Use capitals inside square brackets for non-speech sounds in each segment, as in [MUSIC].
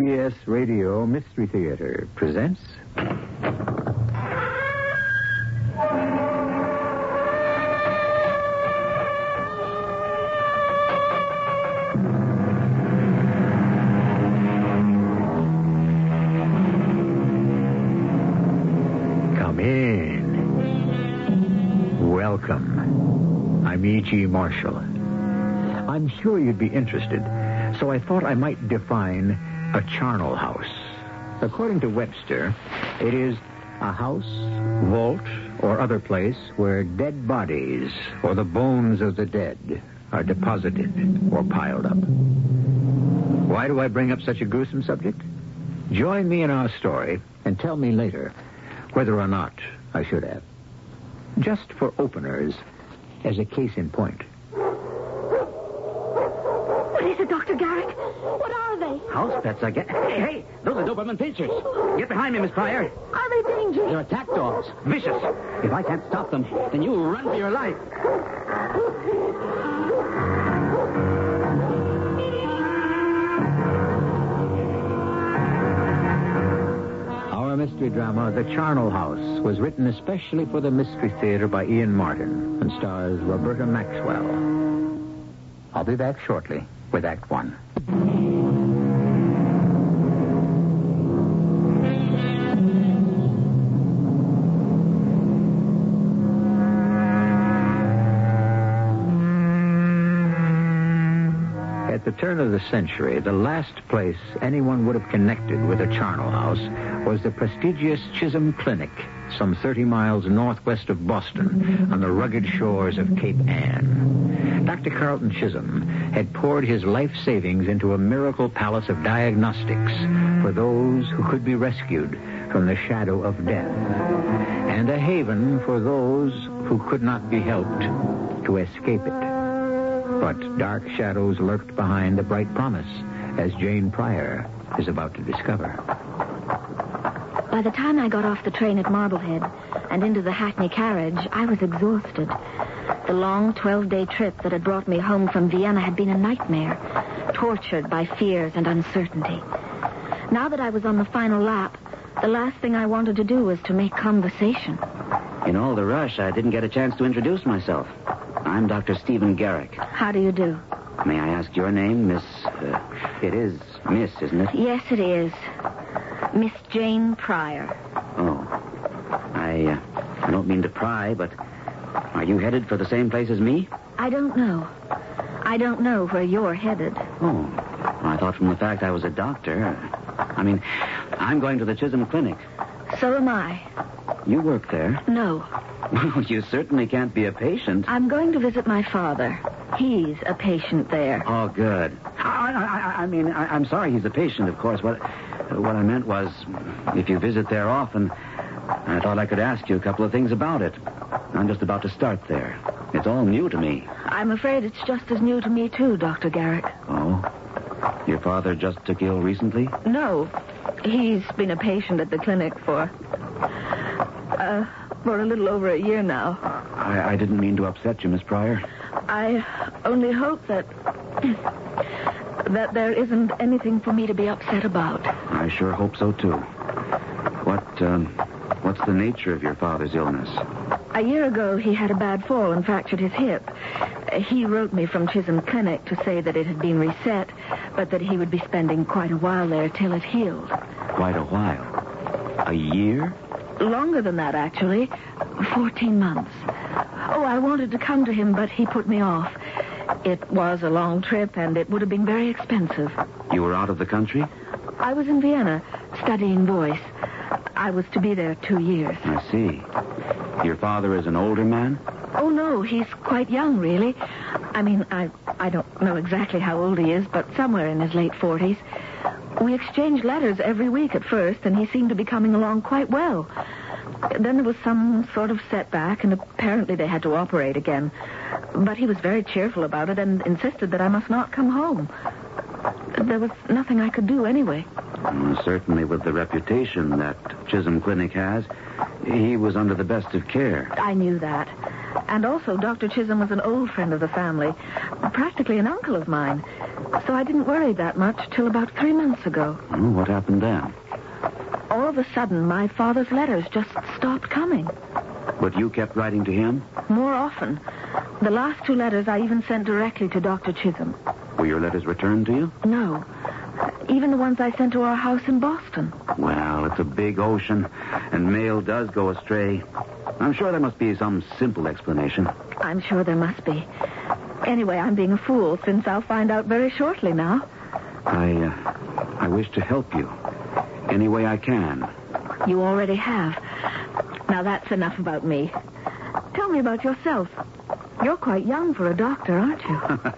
CBS Radio Mystery Theater presents. Come in. Welcome. I'm E.G. Marshall. I'm sure you'd be interested, so I thought I might define a charnel house. According to Webster, it is a house, vault, or other place where dead bodies or the bones of the dead are deposited or piled up. Why do I bring up such a gruesome subject? Join me in our story and tell me later whether or not I should have. Just for openers, as a case in point. It, Garrick? What are they? House pets, I guess. Hey, hey, those are Doberman pinschers. Get behind me, Miss Pryor. Are they dangerous? They're attack dogs. Vicious. If I can't stop them, then you run for your life. Our mystery drama, The Charnel House, was written especially for the Mystery Theater by Ian Martin and stars Roberta Maxwell. I'll be back shortly with Act One. At the turn of the century, the last place anyone would have connected with a charnel house was the prestigious Chisholm Clinic, some 30 miles northwest of Boston, on the rugged shores of Cape Ann. Dr. Carlton Chisholm had poured his life savings into a miracle palace of diagnostics for those who could be rescued from the shadow of death, and a haven for those who could not be helped to escape it. But dark shadows lurked behind the bright promise, as Jane Pryor is about to discover. By the time I got off the train at Marblehead and into the Hackney carriage, I was exhausted. The long 12-day trip that had brought me home from Vienna had been a nightmare, tortured by fears and uncertainty. Now that I was on the final lap, the last thing I wanted to do was to make conversation. In all the rush, I didn't get a chance to introduce myself. I'm Dr. Stephen Garrick. How do you do? May I ask your name, Miss... Uh, it is Miss, isn't it? Yes, it is. Miss Jane Pryor. Oh. I, uh, I don't mean to pry, but are you headed for the same place as me? I don't know. I don't know where you're headed. Oh. I thought from the fact I was a doctor. I mean, I'm going to the Chisholm Clinic. So am I. You work there? No. [LAUGHS] Well, you certainly can't be a patient. I'm going to visit my father. He's a patient there. Oh, good. I, I, I- mean, I, I'm sorry he's a patient, of course. What, what I meant was, if you visit there often, I thought I could ask you a couple of things about it. I'm just about to start there. It's all new to me. I'm afraid it's just as new to me, too, Dr. Garrick. Oh? Your father just took ill recently? No. He's been a patient at the clinic for. Uh, for a little over a year now. I, I didn't mean to upset you, Miss Pryor. I only hope that. [CLEARS THROAT] that there isn't anything for me to be upset about. I sure hope so, too. What, um, what's the nature of your father's illness? A year ago, he had a bad fall and fractured his hip. He wrote me from Chisholm Clinic to say that it had been reset, but that he would be spending quite a while there till it healed. Quite a while. A year? Longer than that, actually. Fourteen months. Oh, I wanted to come to him, but he put me off. It was a long trip, and it would have been very expensive. You were out of the country? I was in Vienna studying voice. I was to be there two years. I see. Your father is an older man? Oh, no, he's quite young, really. I mean, I, I don't know exactly how old he is, but somewhere in his late 40s. We exchanged letters every week at first, and he seemed to be coming along quite well. Then there was some sort of setback, and apparently they had to operate again. But he was very cheerful about it and insisted that I must not come home. There was nothing I could do anyway. Mm, Certainly, with the reputation that Chisholm Clinic has, he was under the best of care. I knew that. And also, Dr. Chisholm was an old friend of the family, practically an uncle of mine. So I didn't worry that much till about three months ago. Oh, what happened then? All of a sudden, my father's letters just stopped coming. But you kept writing to him? More often. The last two letters I even sent directly to Dr. Chisholm. Were your letters returned to you? No. Even the ones I sent to our house in Boston. Well, it's a big ocean, and mail does go astray. I'm sure there must be some simple explanation. I'm sure there must be. Anyway, I'm being a fool since I'll find out very shortly now. I, uh, I wish to help you any way I can. You already have. Now that's enough about me. Tell me about yourself. You're quite young for a doctor, aren't you?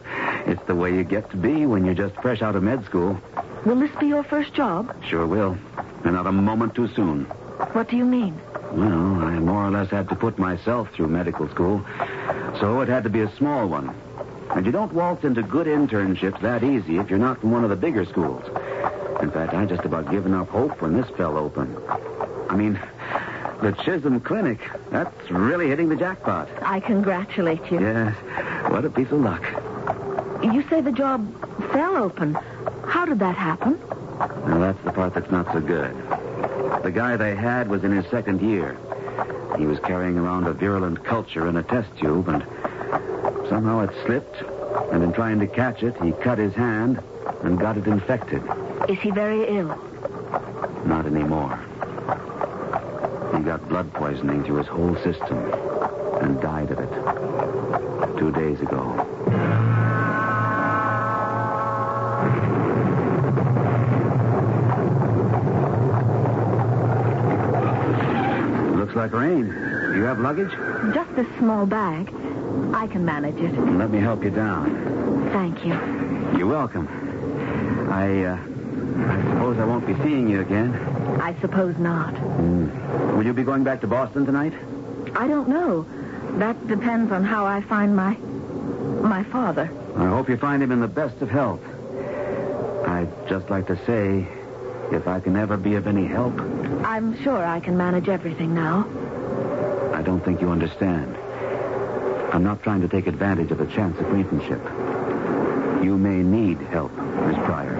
[LAUGHS] it's the way you get to be when you're just fresh out of med school. Will this be your first job? Sure will. And not a moment too soon. What do you mean? Well, I more or less had to put myself through medical school, so it had to be a small one. And you don't waltz into good internships that easy if you're not from one of the bigger schools. In fact, I just about given up hope when this fell open. I mean, the Chisholm Clinic. That's really hitting the jackpot. I congratulate you. Yes. What a piece of luck. You say the job fell open. How did that happen? Now, that's the part that's not so good. The guy they had was in his second year. He was carrying around a virulent culture in a test tube, and somehow it slipped. And in trying to catch it, he cut his hand and got it infected. Is he very ill? Not anymore. He got blood poisoning through his whole system and died of it two days ago. Like rain. Do you have luggage? Just this small bag. I can manage it. Let me help you down. Thank you. You're welcome. I, uh, I suppose I won't be seeing you again. I suppose not. Mm. Will you be going back to Boston tonight? I don't know. That depends on how I find my my father. I hope you find him in the best of health. I'd just like to say, if I can ever be of any help. I'm sure I can manage everything now. I don't think you understand. I'm not trying to take advantage of a chance acquaintanceship. You may need help, Miss Pryor.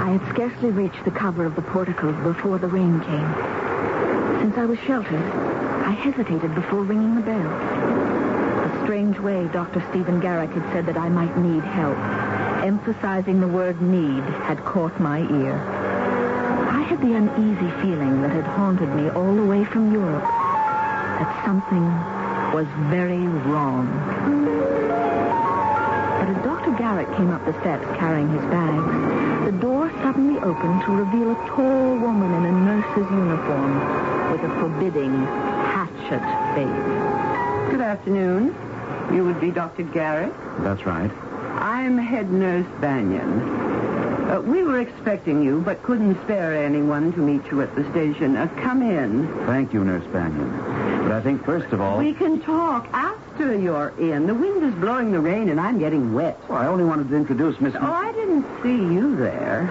I had scarcely reached the cover of the portico before the rain came. Since I was sheltered, I hesitated before ringing the bell. Strange way Dr. Stephen Garrick had said that I might need help, emphasizing the word need, had caught my ear. I had the uneasy feeling that had haunted me all the way from Europe, that something was very wrong. But as Dr. Garrett came up the steps carrying his bags, the door suddenly opened to reveal a tall woman in a nurse's uniform with a forbidding, hatchet face. Good afternoon. You would be Dr. Garrett. That's right. I'm head nurse Banyan. Uh, we were expecting you, but couldn't spare anyone to meet you at the station. Uh, come in. Thank you, Nurse Banyan. But I think, first of all... We can talk after you're in. The wind is blowing the rain, and I'm getting wet. Well, I only wanted to introduce Miss... Oh, I didn't see you there.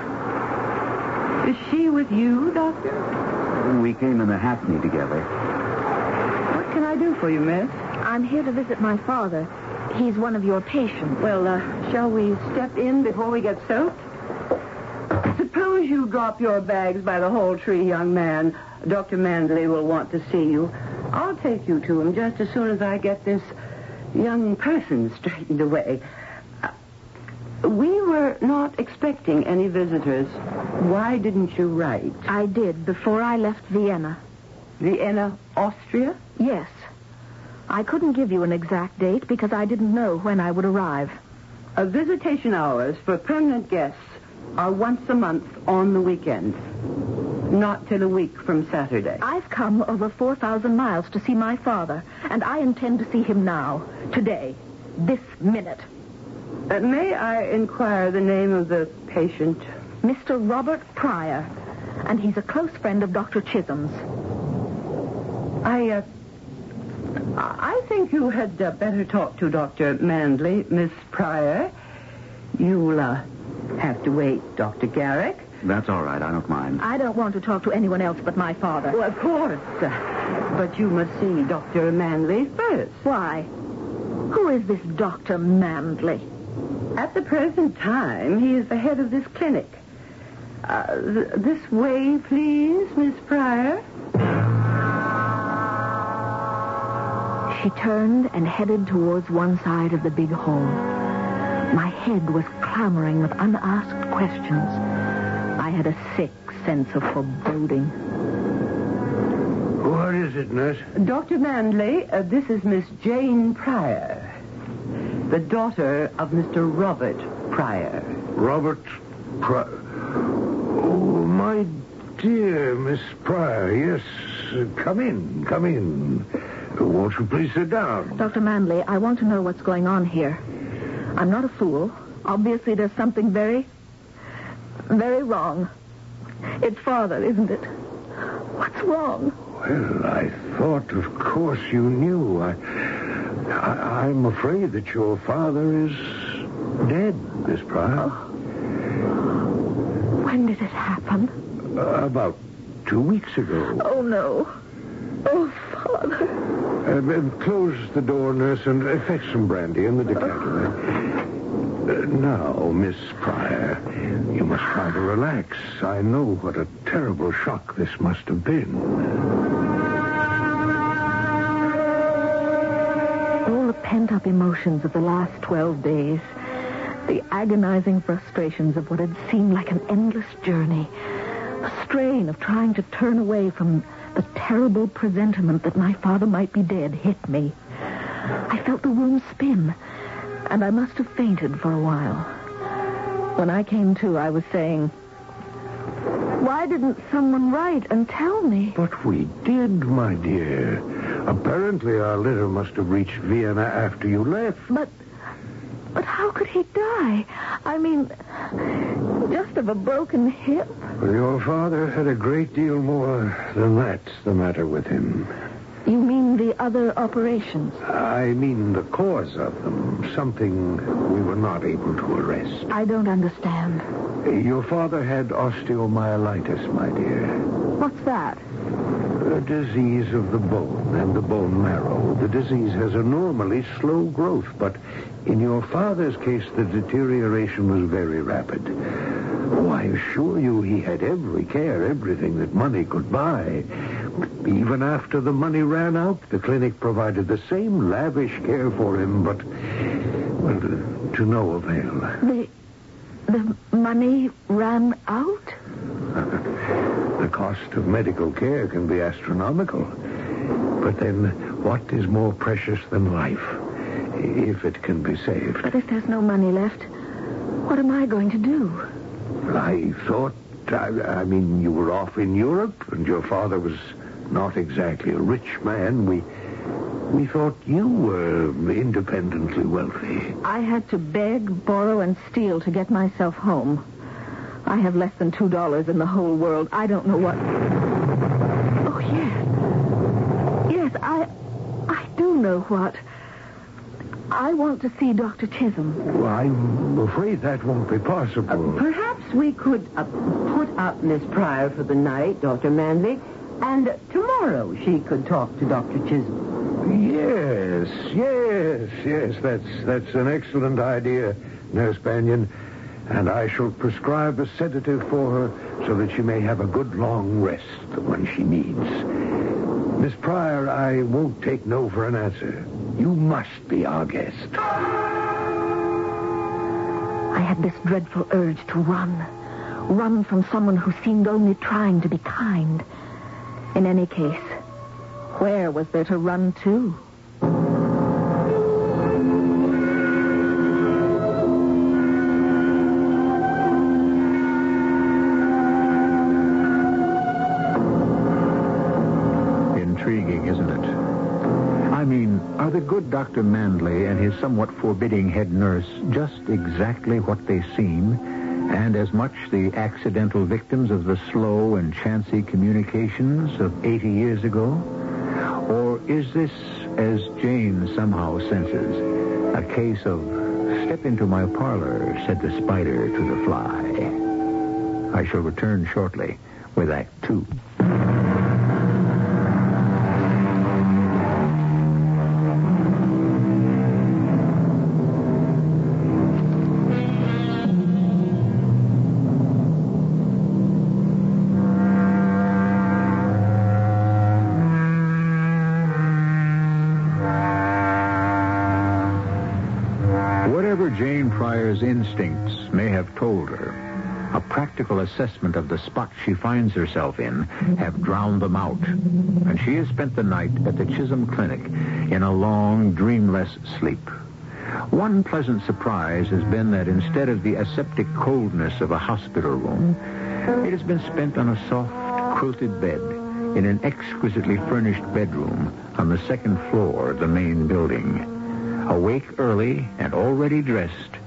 Is she with you, Doctor? We came in the Hackney together. What can I do for you, miss? I'm here to visit my father. He's one of your patients. Well, uh, shall we step in before we get soaked? Suppose you drop your bags by the hall tree, young man. Dr. Mandley will want to see you. I'll take you to him just as soon as I get this young person straightened away. Uh, we were not expecting any visitors. Why didn't you write? I did before I left Vienna. Vienna, Austria? Yes. I couldn't give you an exact date because I didn't know when I would arrive. Uh, visitation hours for permanent guests are once a month on the weekend. Not till a week from Saturday. I've come over 4,000 miles to see my father, and I intend to see him now, today, this minute. Uh, may I inquire the name of the patient? Mr. Robert Pryor, and he's a close friend of Dr. Chisholm's. I, uh, I think you had uh, better talk to Dr. Mandley, Miss Pryor. You'll, uh, have to wait, Dr. Garrick. That's all right. I don't mind. I don't want to talk to anyone else but my father. Well, of course. uh, But you must see Dr. Manley first. Why? Who is this Dr. Mandley? At the present time, he is the head of this clinic. Uh, th- this way, please, Miss Pryor. She turned and headed towards one side of the big hall. My head was clamoring with unasked questions. I had a sick sense of foreboding. What is it, nurse? Dr. Manley, uh, this is Miss Jane Pryor, the daughter of Mr. Robert Pryor. Robert Pryor. Oh, my dear Miss Pryor. Yes, come in, come in. Won't you please sit down? Dr. Manley, I want to know what's going on here. I'm not a fool. Obviously, there's something very, very wrong. It's father, isn't it? What's wrong? Well, I thought, of course, you knew. I, I, I'm afraid that your father is dead, Miss Pryor. When did it happen? Uh, about two weeks ago. Oh, no. Oh, father. Uh, uh, close the door, nurse, and fetch some brandy in the decanter. Uh, now, Miss Pryor, you must try to relax. I know what a terrible shock this must have been. All the pent-up emotions of the last 12 days. The agonizing frustrations of what had seemed like an endless journey. The strain of trying to turn away from the terrible presentiment that my father might be dead hit me. I felt the room spin, and I must have fainted for a while. When I came to, I was saying, Why didn't someone write and tell me? But we did, my dear. Apparently, our letter must have reached Vienna after you left. But, but how could he die? I mean, just of a broken hip. Your father had a great deal more than that's the matter with him. You mean the other operations? I mean the cause of them. Something we were not able to arrest. I don't understand. Your father had osteomyelitis, my dear. What's that? A disease of the bone and the bone marrow. The disease has a normally slow growth, but in your father's case, the deterioration was very rapid. Oh, I assure you he had every care, everything that money could buy. Even after the money ran out, the clinic provided the same lavish care for him, but, well, to no avail. The, the money ran out? [LAUGHS] The cost of medical care can be astronomical. But then, what is more precious than life, if it can be saved? But if there's no money left, what am I going to do? I thought, I, I mean, you were off in Europe, and your father was not exactly a rich man. We, we thought you were independently wealthy. I had to beg, borrow, and steal to get myself home. I have less than two dollars in the whole world. I don't know what. Oh yes, yes, I, I do know what. I want to see Doctor Chisholm. Well, I'm afraid that won't be possible. Perhaps we could uh, put up Miss Pryor for the night, Dr. Manley, and tomorrow she could talk to Dr. Chisholm. Yes, yes, yes. That's that's an excellent idea, Nurse Banyan. And I shall prescribe a sedative for her so that she may have a good long rest the one she needs. Miss Pryor, I won't take no for an answer. You must be our guest. I had this dreadful urge to run. Run from someone who seemed only trying to be kind. In any case, where was there to run to? The good Dr. Mandley and his somewhat forbidding head nurse just exactly what they seem, and as much the accidental victims of the slow and chancy communications of 80 years ago? Or is this, as Jane somehow senses, a case of step into my parlor, said the spider to the fly? I shall return shortly with Act Two. Instincts may have told her, a practical assessment of the spot she finds herself in have drowned them out. And she has spent the night at the Chisholm Clinic in a long, dreamless sleep. One pleasant surprise has been that instead of the aseptic coldness of a hospital room, it has been spent on a soft, quilted bed in an exquisitely furnished bedroom on the second floor of the main building. Awake early and already dressed,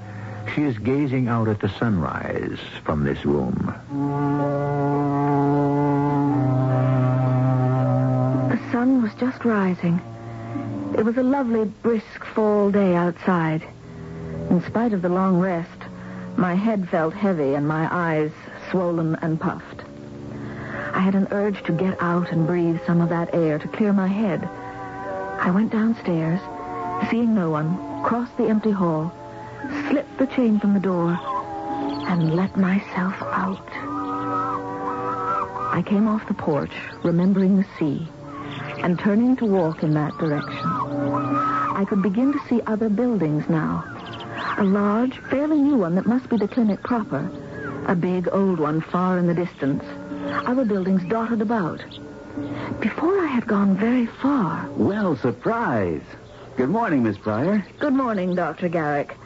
she is gazing out at the sunrise from this room. The sun was just rising. It was a lovely, brisk fall day outside. In spite of the long rest, my head felt heavy and my eyes swollen and puffed. I had an urge to get out and breathe some of that air to clear my head. I went downstairs, seeing no one, crossed the empty hall, slipped the chain from the door, and let myself out. I came off the porch, remembering the sea, and turning to walk in that direction. I could begin to see other buildings now. A large, fairly new one that must be the clinic proper. A big, old one far in the distance. Other buildings dotted about. Before I had gone very far, Well, surprise. Good morning, Miss Pryor. Good morning, Dr. Garrick.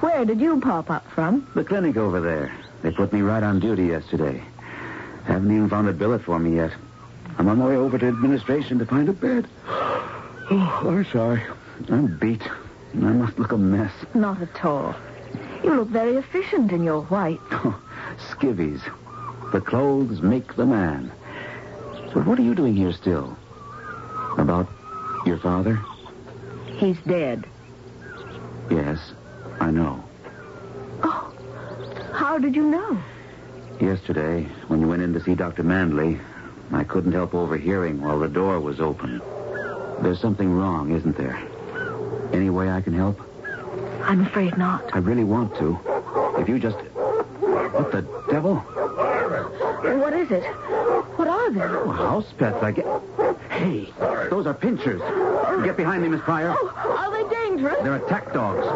Where did you pop up from? The clinic over there. They put me right on duty yesterday. Haven't even found a billet for me yet. I'm on my way over to administration to find a bed. [SIGHS] Oh, I'm sorry. I'm beat. I must look a mess. Not at all. You look very efficient in your white. [LAUGHS] Oh, skivvies. The clothes make the man. But what are you doing here still? About your father? He's dead. Yes, I know. Oh, how did you know? Yesterday, when you went in to see Dr. Mandley, I couldn't help overhearing while the door was open. There's something wrong, isn't there? Any way I can help? I'm afraid not. I really want to. If you just. What the devil? What is it? What are they? Oh, house pets, I get. Hey, those are pinschers. Get behind me, Miss Pryor. Oh, are they dangerous? They're attack dogs.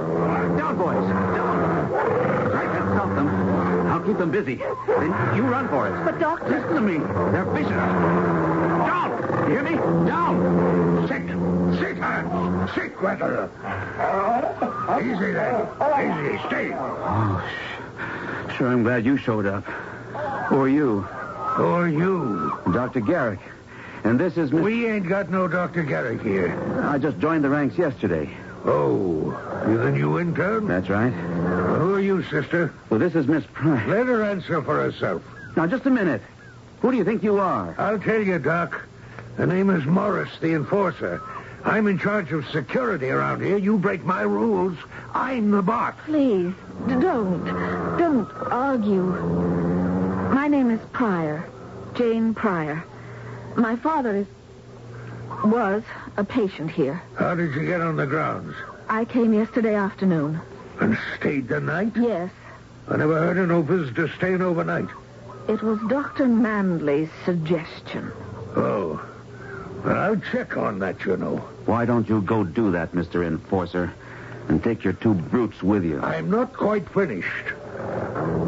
Down, boys. Down. I can't stop them. I'll keep them busy. Then you run for it. But, Doctor... Listen to me. They're vicious. Down. You hear me? Down. Sit. Sit, Hans. Sit, Gretel. Easy, then. Easy. Stay. Oh, sh- sure. I'm glad you showed up. Who are you? Who are you? Dr. Garrick. And this is Miss... We ain't got no Dr. Garrick here. I just joined the ranks yesterday. Oh, you're the new intern? That's right. Who are you, sister? Well, this is Miss Pryor. Let her answer for herself. Now, just a minute. Who do you think you are? I'll tell you, Doc. The name is Morris, the enforcer. I'm in charge of security around here. You break my rules, I'm the boss. Please, don't. Don't argue. My name is Pryor. Jane Pryor. My father is... was a patient here. How did you get on the grounds? I came yesterday afternoon. And stayed the night? Yes, I never heard of no visitor staying overnight. it was Dr. Manley's suggestion. Oh. Well, I'll check on that, you know. Why don't you go do that, Mr. Enforcer? And take your two brutes with you. I'm not quite finished.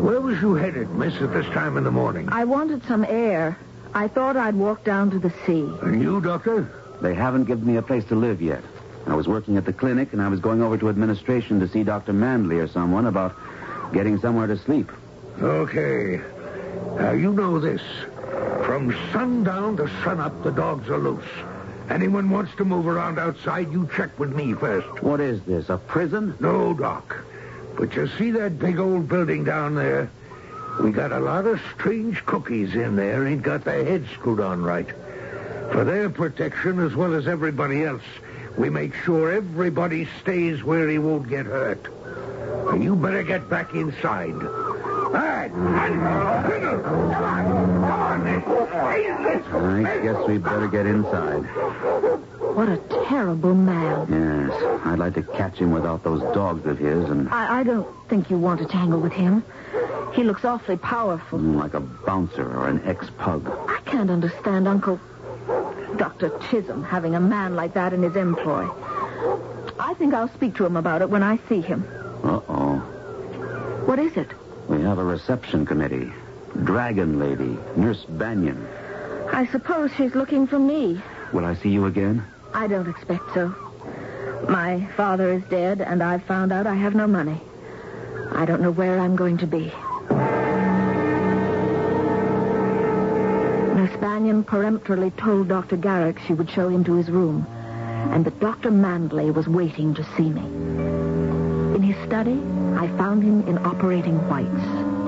Where was you headed, miss, at this time in the morning? I wanted some air. I thought I'd walk down to the sea. And you, Doctor? They haven't given me a place to live yet. I was working at the clinic, and I was going over to administration to see Dr. Mandley or someone about getting somewhere to sleep. Okay. Now, you know this. From sundown to sunup, the dogs are loose. Anyone wants to move around outside, you check with me first. What is this, a prison? No, Doc. But you see that big old building down there? We got a lot of strange cookies in there, ain't got their heads screwed on right. For their protection, as well as everybody else, we make sure everybody stays where he won't get hurt. And you better get back inside. right. Come on. Come on, Nick. I guess we better get inside. What a terrible man. Yes, I'd like to catch him without those dogs of his and I, I don't think you want to tangle with him. He looks awfully powerful. mm, like a bouncer or an ex-pug. I can't understand Uncle Dr. Chisholm having a man like that in his employ. I think I'll speak to him about it when I see him. Uh-oh. What is it? We have a reception committee. Dragon Lady, Nurse Banyan. I suppose she's looking for me. Will I see you again? I don't expect so. My father is dead, and I've found out I have no money. I don't know where I'm going to be. Banyan peremptorily told Dr. Garrick she would show him to his room, and that Dr. Mandley was waiting to see me. In his study, I found him in operating whites,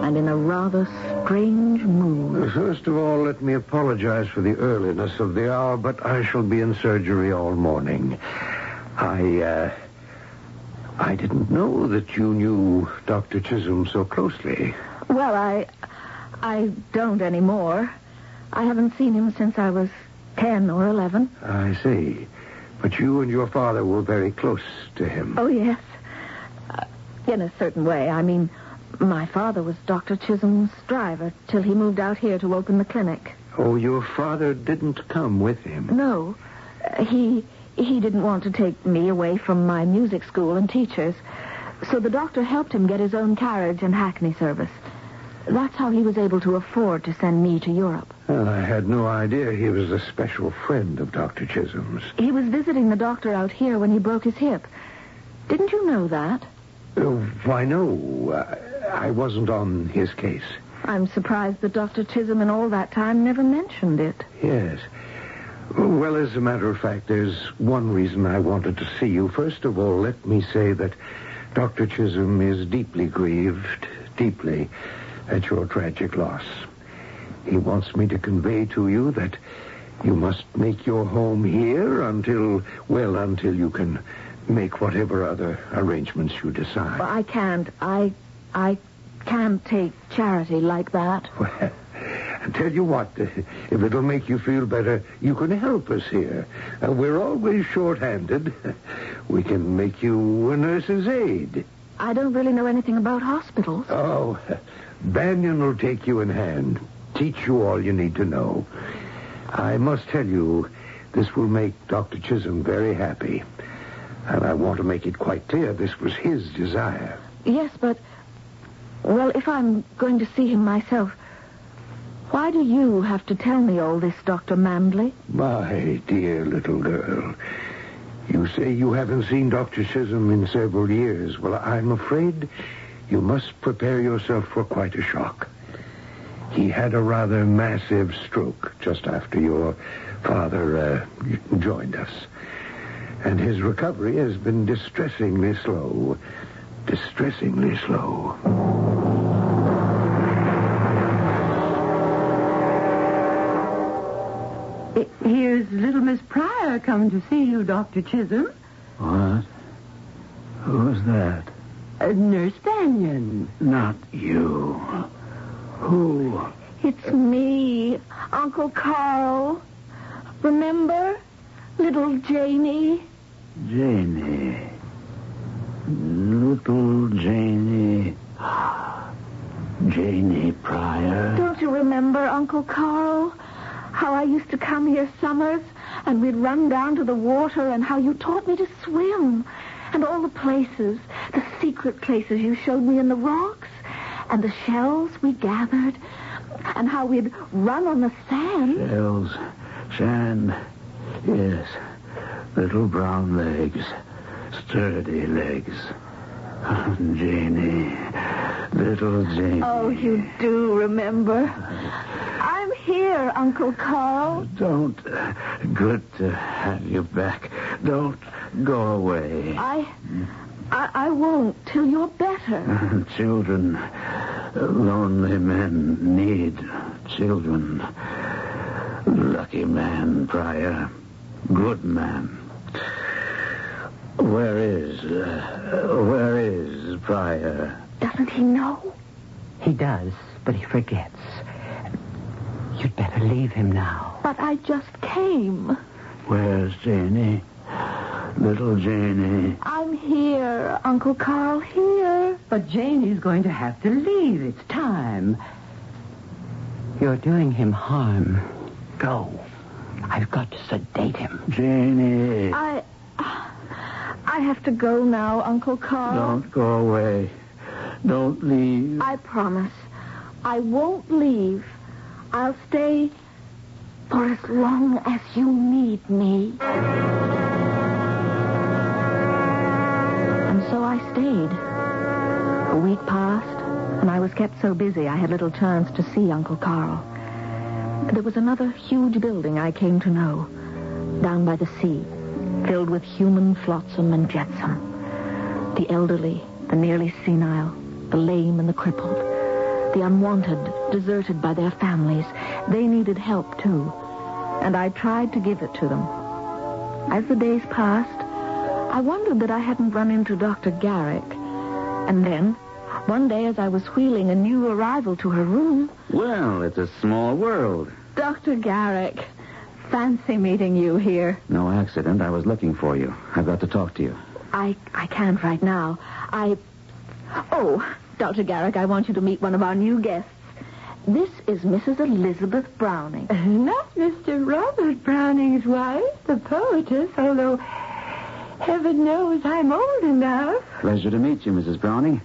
and in a rather strange mood. First of all, let me apologize for the earliness of the hour, but I shall be in surgery all morning. I, uh, I didn't know that you knew Dr. Chisholm so closely. Well, I. I don't anymore. I haven't seen him since I was 10 or 11. I see. But you and your father were very close to him. Oh, yes. Uh, in a certain way. I mean, my father was Dr. Chisholm's driver till he moved out here to open the clinic. Oh, your father didn't come with him. No, uh, he he didn't want to take me away from my music school and teachers. So the doctor helped him get his own carriage and hackney service. That's how he was able to afford to send me to Europe. Well, I had no idea he was a special friend of Dr. Chisholm's. He was visiting the doctor out here when he broke his hip. Didn't you know that? Uh, why, no. I, I wasn't on his case. I'm surprised that Dr. Chisholm in all that time never mentioned it. Yes. Well, as a matter of fact, there's one reason I wanted to see you. First of all, let me say that Dr. Chisholm is deeply grieved, deeply, at your tragic loss. He wants me to convey to you that you must make your home here until, well, until you can make whatever other arrangements you decide. Well, I can't. I I can't take charity like that. [LAUGHS] Well, I tell you what, if it'll make you feel better, you can help us here. Uh, we're always short-handed. [LAUGHS] We can make you a nurse's aide. I don't really know anything about hospitals. Oh, Banyan will take you in hand, teach you all you need to know. I must tell you, this will make Dr. Chisholm very happy. And I want to make it quite clear this was his desire. Yes, but well, if I'm going to see him myself, why do you have to tell me all this, Dr. Mandley? My dear little girl, you say you haven't seen Dr. Chisholm in several years. Well, I'm afraid you must prepare yourself for quite a shock. He had a rather massive stroke just after your father uh, joined us. And his recovery has been distressingly slow. Distressingly slow. Here's little Miss Pryor come to see you, Dr. Chisholm. What? Who's that? Uh, Nurse Banyan. Not you. Who? It's me, Uncle Carl. Remember? Little Janie. Janie. Little Janie. [GASPS] Janie Pryor. Don't you remember, Uncle Carl? How I used to come here summers and we'd run down to the water and how you taught me to swim. And all the places, the secret places you showed me in the rocks and the shells we gathered and how we'd run on the sand. Shells. Sand. Yes. Little brown legs. Sturdy legs. [LAUGHS] Janie. Little Janie. Oh, you do remember. I'm here, Uncle Carl. Don't. Good to have you back. Don't go away. I, I, I won't till you're better. [LAUGHS] Children, lonely men need children. Lucky man, Pryor. Good man. Where is, uh, where is Pryor? Doesn't he know? He does, but he forgets. You'd better leave him now. But I just came. Where's Janie? Little Janie. I'm here, Uncle Carl, here. But Janie's going to have to leave. It's time. You're doing him harm. Go. I've got to sedate him. Janie. I. I have to go now, Uncle Carl. Don't go away. Don't leave. I promise. I won't leave. I'll stay for as long as you need me. So I stayed. A week passed, and I was kept so busy I had little chance to see Uncle Carl. There was another huge building I came to know, down by the sea, filled with human flotsam and jetsam. The elderly, the nearly senile, the lame and the crippled, the unwanted, deserted by their families. They needed help, too. And I tried to give it to them. As the days passed, I wondered that I hadn't run into Dr. Garrick. And then, one day as I was wheeling a new arrival to her room, Well, it's a small world. Dr. Garrick, fancy meeting you here. No accident. I was looking for you. I've got to talk to you. I, I can't right now. I. Oh, Dr. Garrick, I want you to meet one of our new guests. This is Mrs. Elizabeth Browning. Not Mr. Robert Browning's wife, the poetess, although heaven knows I'm old enough. Pleasure to meet you, Mrs. Browning.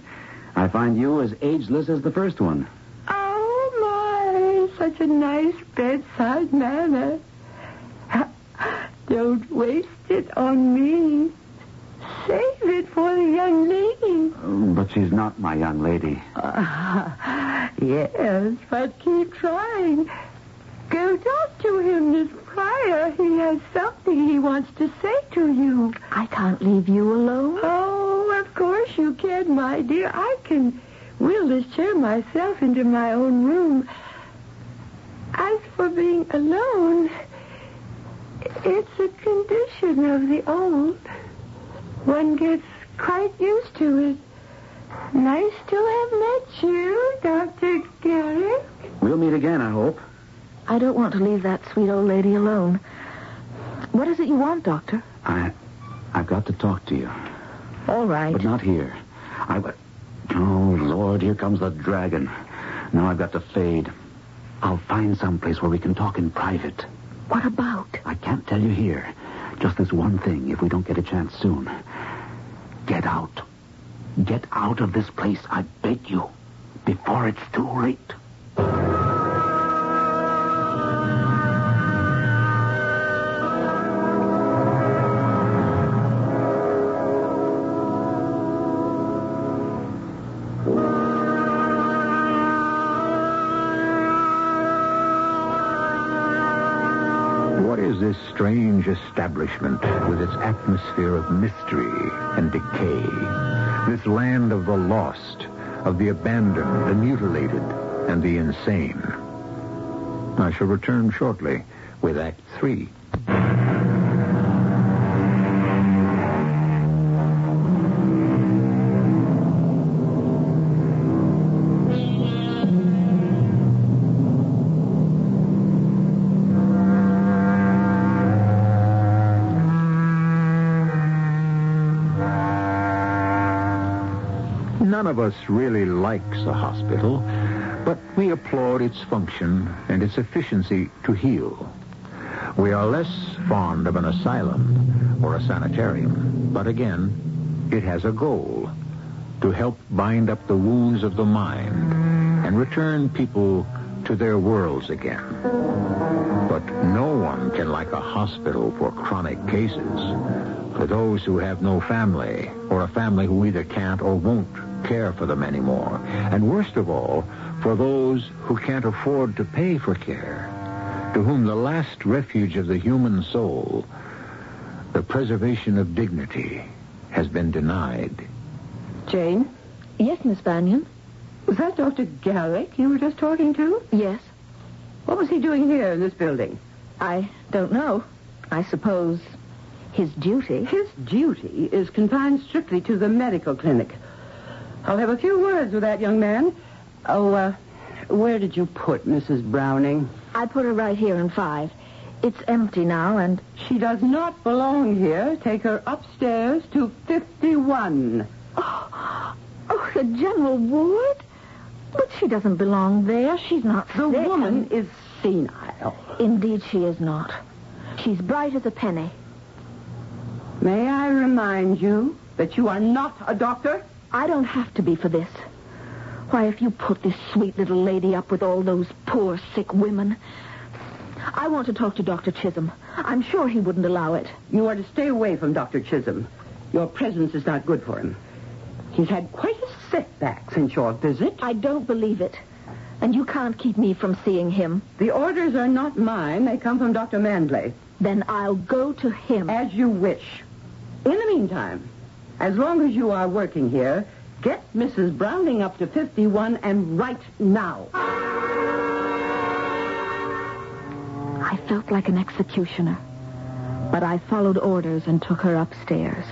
I find you as ageless as the first one. Oh, my, such a nice bedside manner. Don't waste it on me. Save it for the young lady. Oh, But she's not my young lady. Ah, [LAUGHS] yes, but keep trying. Go talk to him, Miss Pryor. He has something he wants to say to you. I can't leave you alone. Oh, of course you can, my dear. I can wheel this chair myself into my own room. As for being alone, it's a condition of the old. One gets quite used to it. Nice to have met you, Dr. Garrick. We'll meet again, I hope. I don't want to leave that sweet old lady alone. What is it you want, Doctor? I, I've got to talk to you, All right. but not here. I. Oh Lord, here comes the dragon. Now I've got to fade. I'll find some place where we can talk in private. What about? I can't tell you here. Just this one thing, if we don't get a chance soon. Get out. Get out of this place, I beg you, before it's too late. Strange establishment with its atmosphere of mystery and decay? This land of the lost, of the abandoned, the mutilated, and the insane. I shall return shortly with Act Three. Of us really likes a hospital, but we applaud its function and its efficiency to heal. We are less fond of an asylum or a sanitarium, but again, it has a goal to help bind up the wounds of the mind and return people to their worlds again. But no one can like a hospital for chronic cases, for those who have no family or a family who either can't or won't care for them anymore. And worst of all, for those who can't afford to pay for care, to whom the last refuge of the human soul, the preservation of dignity, has been denied. Jane, Yes, Miss Banyan. was that Dr. Garrick you were just talking to? Yes. What was he doing here in this building? I don't know. I suppose his duty. His duty is confined strictly to the medical clinic. I'll have a few words with that young man. Oh, uh, where did you put Mrs. Browning? I put her right here in five. It's empty now, and She does not belong here. Take her upstairs to 51. [GASPS] oh, the general ward. But she doesn't belong there. She's not The sick. woman is senile. Indeed, she is not. She's bright as a penny. May I remind you that you are not a doctor? I don't have to be for this. Why, if you put this sweet little lady up with all those poor, sick women. I want to talk to Dr. Chisholm. I'm sure he wouldn't allow it. You are to stay away from Dr. Chisholm. Your presence is not good for him. He's had quite a setback since your visit. I don't believe it. And you can't keep me from seeing him. The orders are not mine. They come from Dr. Mandley. Then I'll go to him. As you wish. In the meantime, as long as you are working here, get Mrs. Browning up to 51 and right now. I felt like an executioner. But I followed orders and took her upstairs.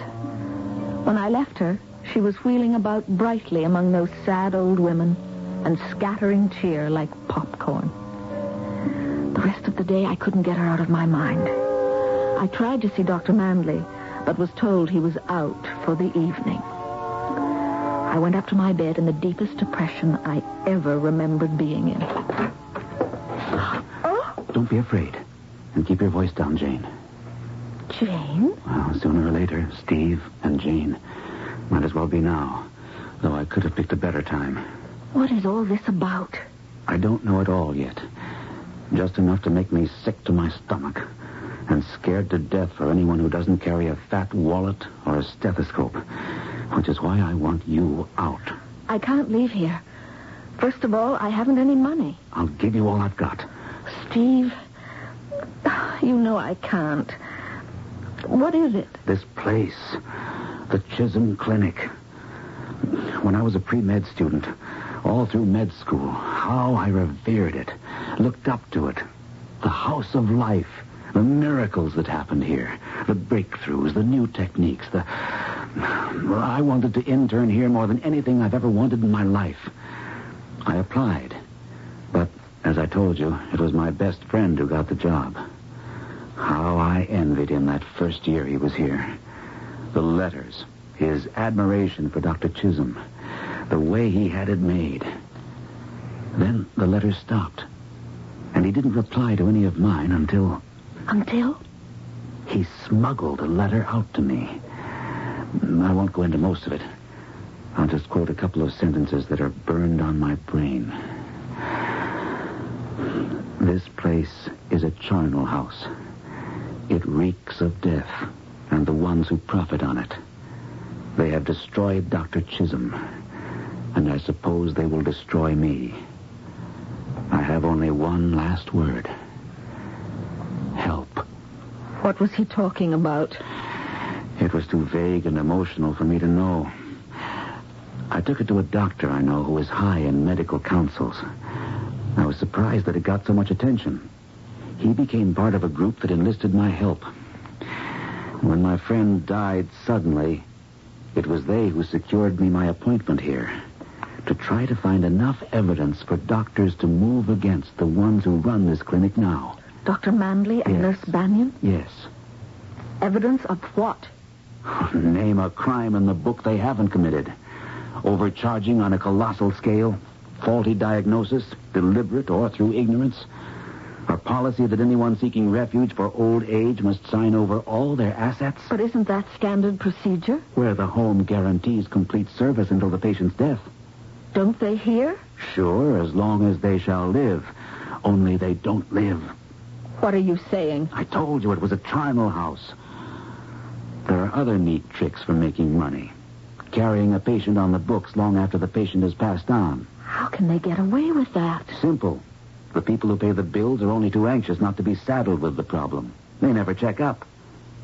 When I left her, she was wheeling about brightly among those sad old women and scattering cheer like popcorn. The rest of the day, I couldn't get her out of my mind. I tried to see Dr. Mandley, but was told he was out for the evening. I went up to my bed in the deepest depression I ever remembered being in. Oh, Don't be afraid. And keep your voice down, Jane. Jane? Well, sooner or later, Steve and Jane. Might as well be now. Though I could have picked a better time. What is all this about? I don't know it all yet. Just enough to make me sick to my stomach. And scared to death for anyone who doesn't carry a fat wallet or a stethoscope. Which is why I want you out. I can't leave here. First of all, I haven't any money. I'll give you all I've got. Steve, you know I can't. What is it? This place. The Chisholm Clinic. When I was a pre-med student, all through med school, how I revered it, looked up to it. The house of life, the miracles that happened here, the breakthroughs, the new techniques, the... Well, I wanted to intern here more than anything I've ever wanted in my life. I applied. But, as I told you, it was my best friend who got the job. How I envied him that first year he was here. The letters, his admiration for Dr. Chisholm, the way he had it made. Then the letters stopped. And he didn't reply to any of mine until Until? he smuggled a letter out to me. I won't go into most of it. I'll just quote a couple of sentences that are burned on my brain. This place is a charnel house. It reeks of death and the ones who profit on it. They have destroyed Dr. Chisholm, and I suppose they will destroy me. I have only one last word. What was he talking about? It was too vague and emotional for me to know. I took it to a doctor I know who is high in medical councils. I was surprised that it got so much attention. He became part of a group that enlisted my help. When my friend died suddenly, it was they who secured me my appointment here to try to find enough evidence for doctors to move against the ones who run this clinic now. Dr. Mandley and Yes. Nurse Banyan? Yes. Evidence of what? Oh, name a crime in the book they haven't committed. Overcharging on a colossal scale, faulty diagnosis, deliberate or through ignorance, a policy that anyone seeking refuge for old age must sign over all their assets, But isn't that standard procedure? where the home guarantees complete service until the patient's death. Don't they hear? Sure, as long as they shall live. Only they don't live. What are you saying? I told you it was a charnel house. There are other neat tricks for making money. Carrying a patient on the books long after the patient has passed on. How can they get away with that? Simple. The people who pay the bills are only too anxious not to be saddled with the problem. They never check up.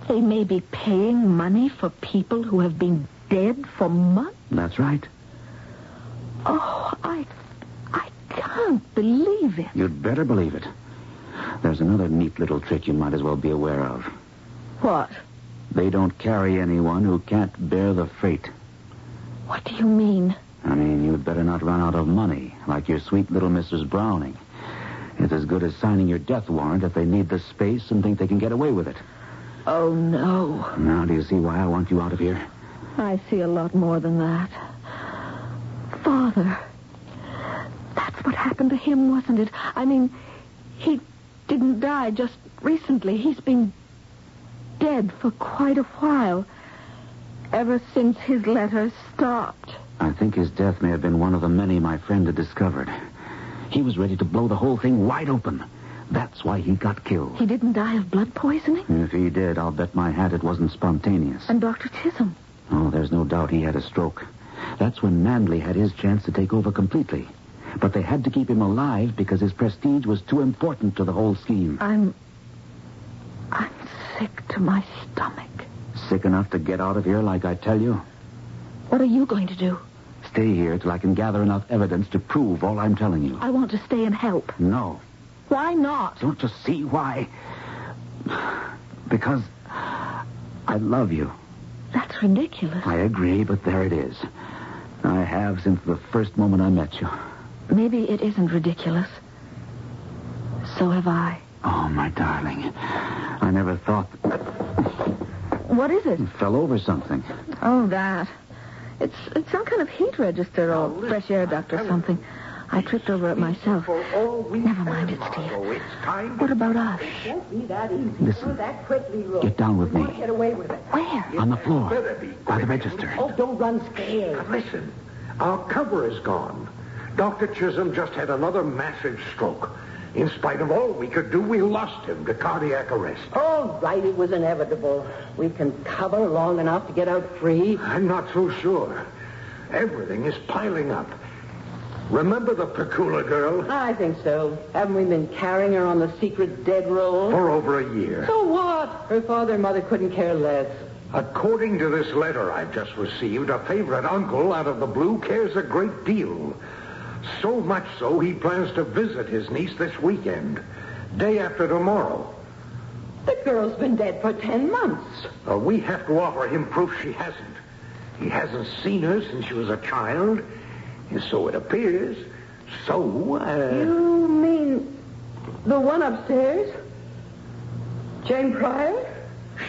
They may be paying money for people who have been dead for months. That's right. Oh, I, I can't believe it. You'd better believe it. There's another neat little trick you might as well be aware of. What? They don't carry anyone who can't bear the freight. What do you mean? I mean, you'd better not run out of money like your sweet little Mrs. Browning. It's as good as signing your death warrant if they need the space and think they can get away with it. Oh, no. Now, do you see why I want you out of here? I see a lot more than that. Father. That's what happened to him, wasn't it? I mean, he didn't die just recently. He's been dead for quite a while. Ever since his letters stopped. I think his death may have been one of the many my friend had discovered. He was ready to blow the whole thing wide open. That's why he got killed. He didn't die of blood poisoning? If he did, I'll bet my hat it wasn't spontaneous. And Dr. Chisholm? Oh, there's no doubt he had a stroke. That's when Manley had his chance to take over completely. But they had to keep him alive because his prestige was too important to the whole scheme. I'm. I'm sick to my stomach. Sick enough to get out of here like I tell you? What are you going to do? Stay here till I can gather enough evidence to prove all I'm telling you. I want to stay and help. No. Why not? Don't you see why? Because I love you. That's ridiculous. I agree, but there it is. I have since the first moment I met you. Maybe it isn't ridiculous. So have I. Oh, my darling. I never thought What is it? you fell over something. Oh, that. It's it's some kind of heat register or fresh air duct or something. I tripped over it myself. Never mind it, Steve. What about us? Listen. That quickly, Get down with me. Get away with it. Where? On the floor. By the register. Oh, don't run scared. Listen, our cover is gone. Dr. Chisholm just had another massive stroke. In spite of all we could do, we lost him to cardiac arrest. All right, it was inevitable. We can cover long enough to get out free. I'm not so sure. Everything is piling up. Remember the Pecula girl? I think so. Haven't we been carrying her on the secret dead roll? For over a year. So what? Her father and mother couldn't care less. According to this letter I've just received, a favorite uncle out of the blue cares a great deal. So much so, he plans to visit his niece this weekend, day after tomorrow. The girl's been dead for ten months. Uh, we have to offer him proof she hasn't. He hasn't seen her since she was a child, and so it appears. So, uh, You mean the one upstairs? Jane Pryor?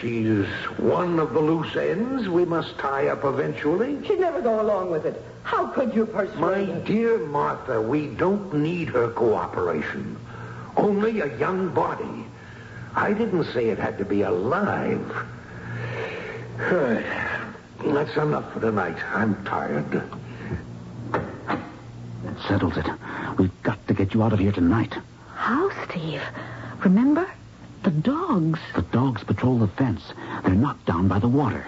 she's one of the loose ends we must tie up eventually. She'd never go along with it. How could you persuade My her? dear Martha, we don't need her cooperation. Only a young body. I didn't say it had to be alive. [SIGHS] That's enough for tonight. I'm tired. That settles it. We've got to get you out of here tonight. How, Steve? Remember? The dogs. The dogs patrol the fence. They're knocked down by the water.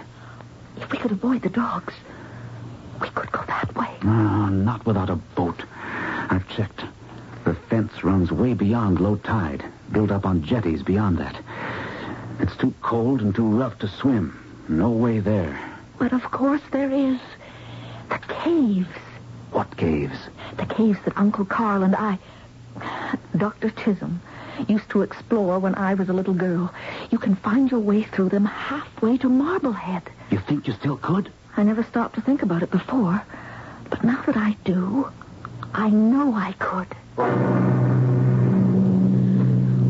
If we could avoid the dogs, we could go that way. Ah, not without a boat. I've checked. The fence runs way beyond low tide, built up on jetties beyond that. It's too cold and too rough to swim. No way there. But of course there is. The caves. What caves? The caves that Uncle Carl and I, Dr. Chisholm, used to explore when I was a little girl. You can find your way through them halfway to Marblehead. You think you still could? I never stopped to think about it before. But now that I do, I know I could.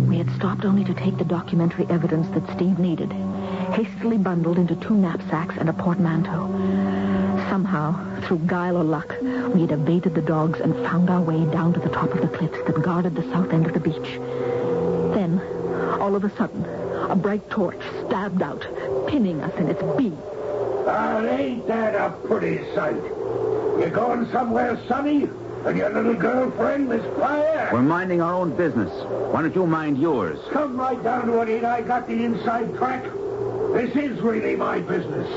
We had stopped only to take the documentary evidence that Steve needed, hastily bundled into two knapsacks and a portmanteau. Somehow, through guile or luck, we had evaded the dogs and found our way down to the top of the cliffs that guarded the south end of the beach. Then, all of a sudden, a bright torch stabbed out, pinning us in its beam. Ah, ain't that a pretty sight? You're going somewhere sunny? And your little girlfriend, Miss Pryor? We're minding our own business. Why don't you mind yours? Come right down to it, ain't I got the inside track? This is really my business.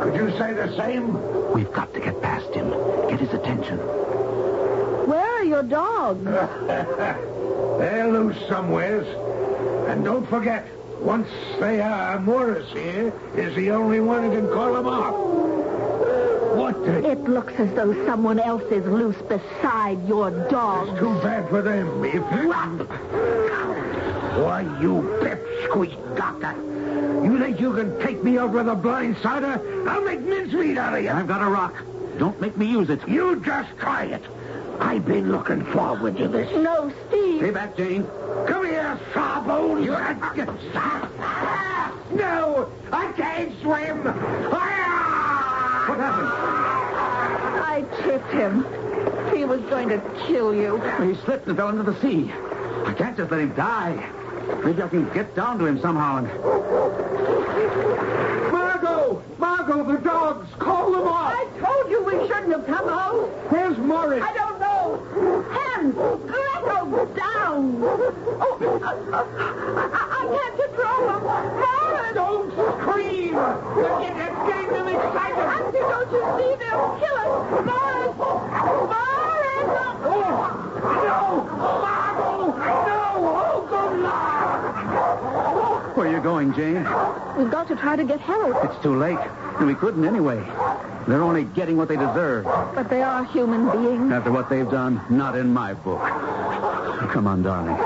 Could you say the same? We've got to get past him. Get his attention. Where are your dogs? [LAUGHS] They're loose somewheres. And don't forget, once they are, Morris here is the only one who can call them off. What the... It looks as though someone else is loose beside your dog. It's Too bad for them. If Why, you pipsqueak doctor. You think you can take me over the blind sider? I'll make mincemeat out of you. I've got a rock. Don't make me use it. You just try it. I've been looking forward to this. No, Steve. Stay back, Jane. Come here, sawbones. You [LAUGHS] No, I can't swim. Ah! What happened? I tripped him. He was going to kill you. He slipped and fell into the sea. I can't just let him die. Maybe I can get down to him somehow and... Margot! Margot, the dogs! Call them off! I told you we shouldn't have come out. Where's Morris? I don't know. Hands, let go down. Oh, I, I, I can't control them. Morris! Don't scream! You're getting, getting them excited! Auntie, don't you see they'll kill us? Morris! Morris! No! Margot! No! Oh, good Lord! Where are you going, Jane? We've got to try to get help. It's too late. And we couldn't anyway. They're only getting what they deserve. But they are human beings. After what they've done, not in my book. Come on, darling.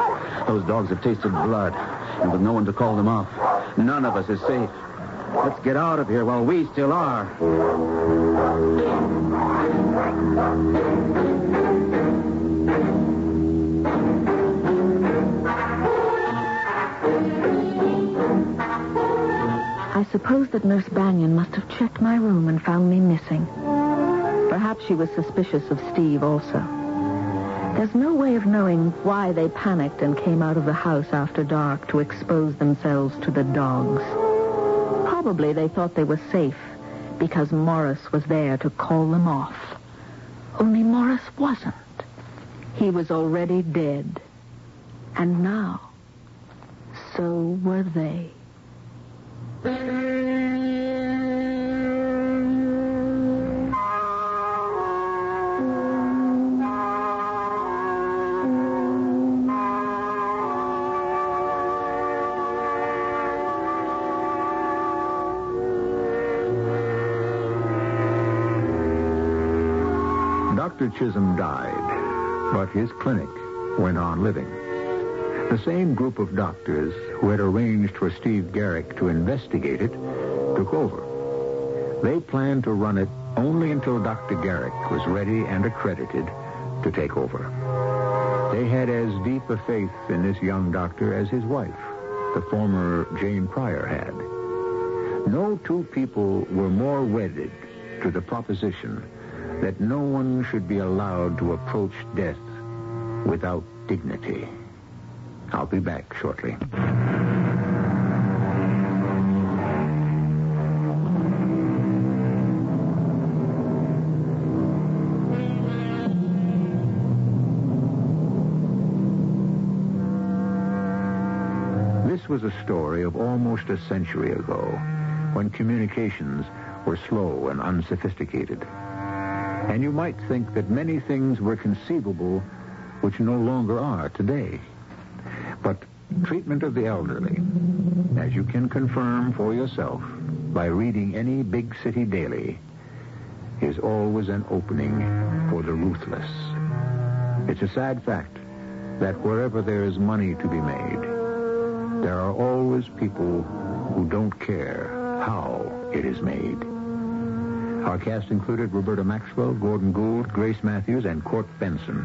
Those dogs have tasted blood. And with no one to call them off, none of us is safe. Let's get out of here while we still are. I suppose that Nurse Banyan must have checked my room and found me missing. Perhaps she was suspicious of Steve also. There's no way of knowing why they panicked and came out of the house after dark to expose themselves to the dogs. Probably they thought they were safe because Morris was there to call them off. Only Morris wasn't. He was already dead. And now, so were they. Dr. Chisholm died, but his clinic went on living. The same group of doctors who had arranged for Steve Garrick to investigate it took over. They planned to run it only until Dr. Garrick was ready and accredited to take over. They had as deep a faith in this young doctor as his wife, the former Jane Pryor, had. No two people were more wedded to the proposition that no one should be allowed to approach death without dignity. I'll be back shortly. This was a story of almost a century ago when communications were slow and unsophisticated. And you might think that many things were conceivable which no longer are today. But treatment of the elderly, as you can confirm for yourself by reading any big city daily, is always an opening for the ruthless. It's a sad fact that wherever there is money to be made, there are always people who don't care how it is made. Our cast included Roberta Maxwell, Gordon Gould, Grace Matthews, and Court Benson.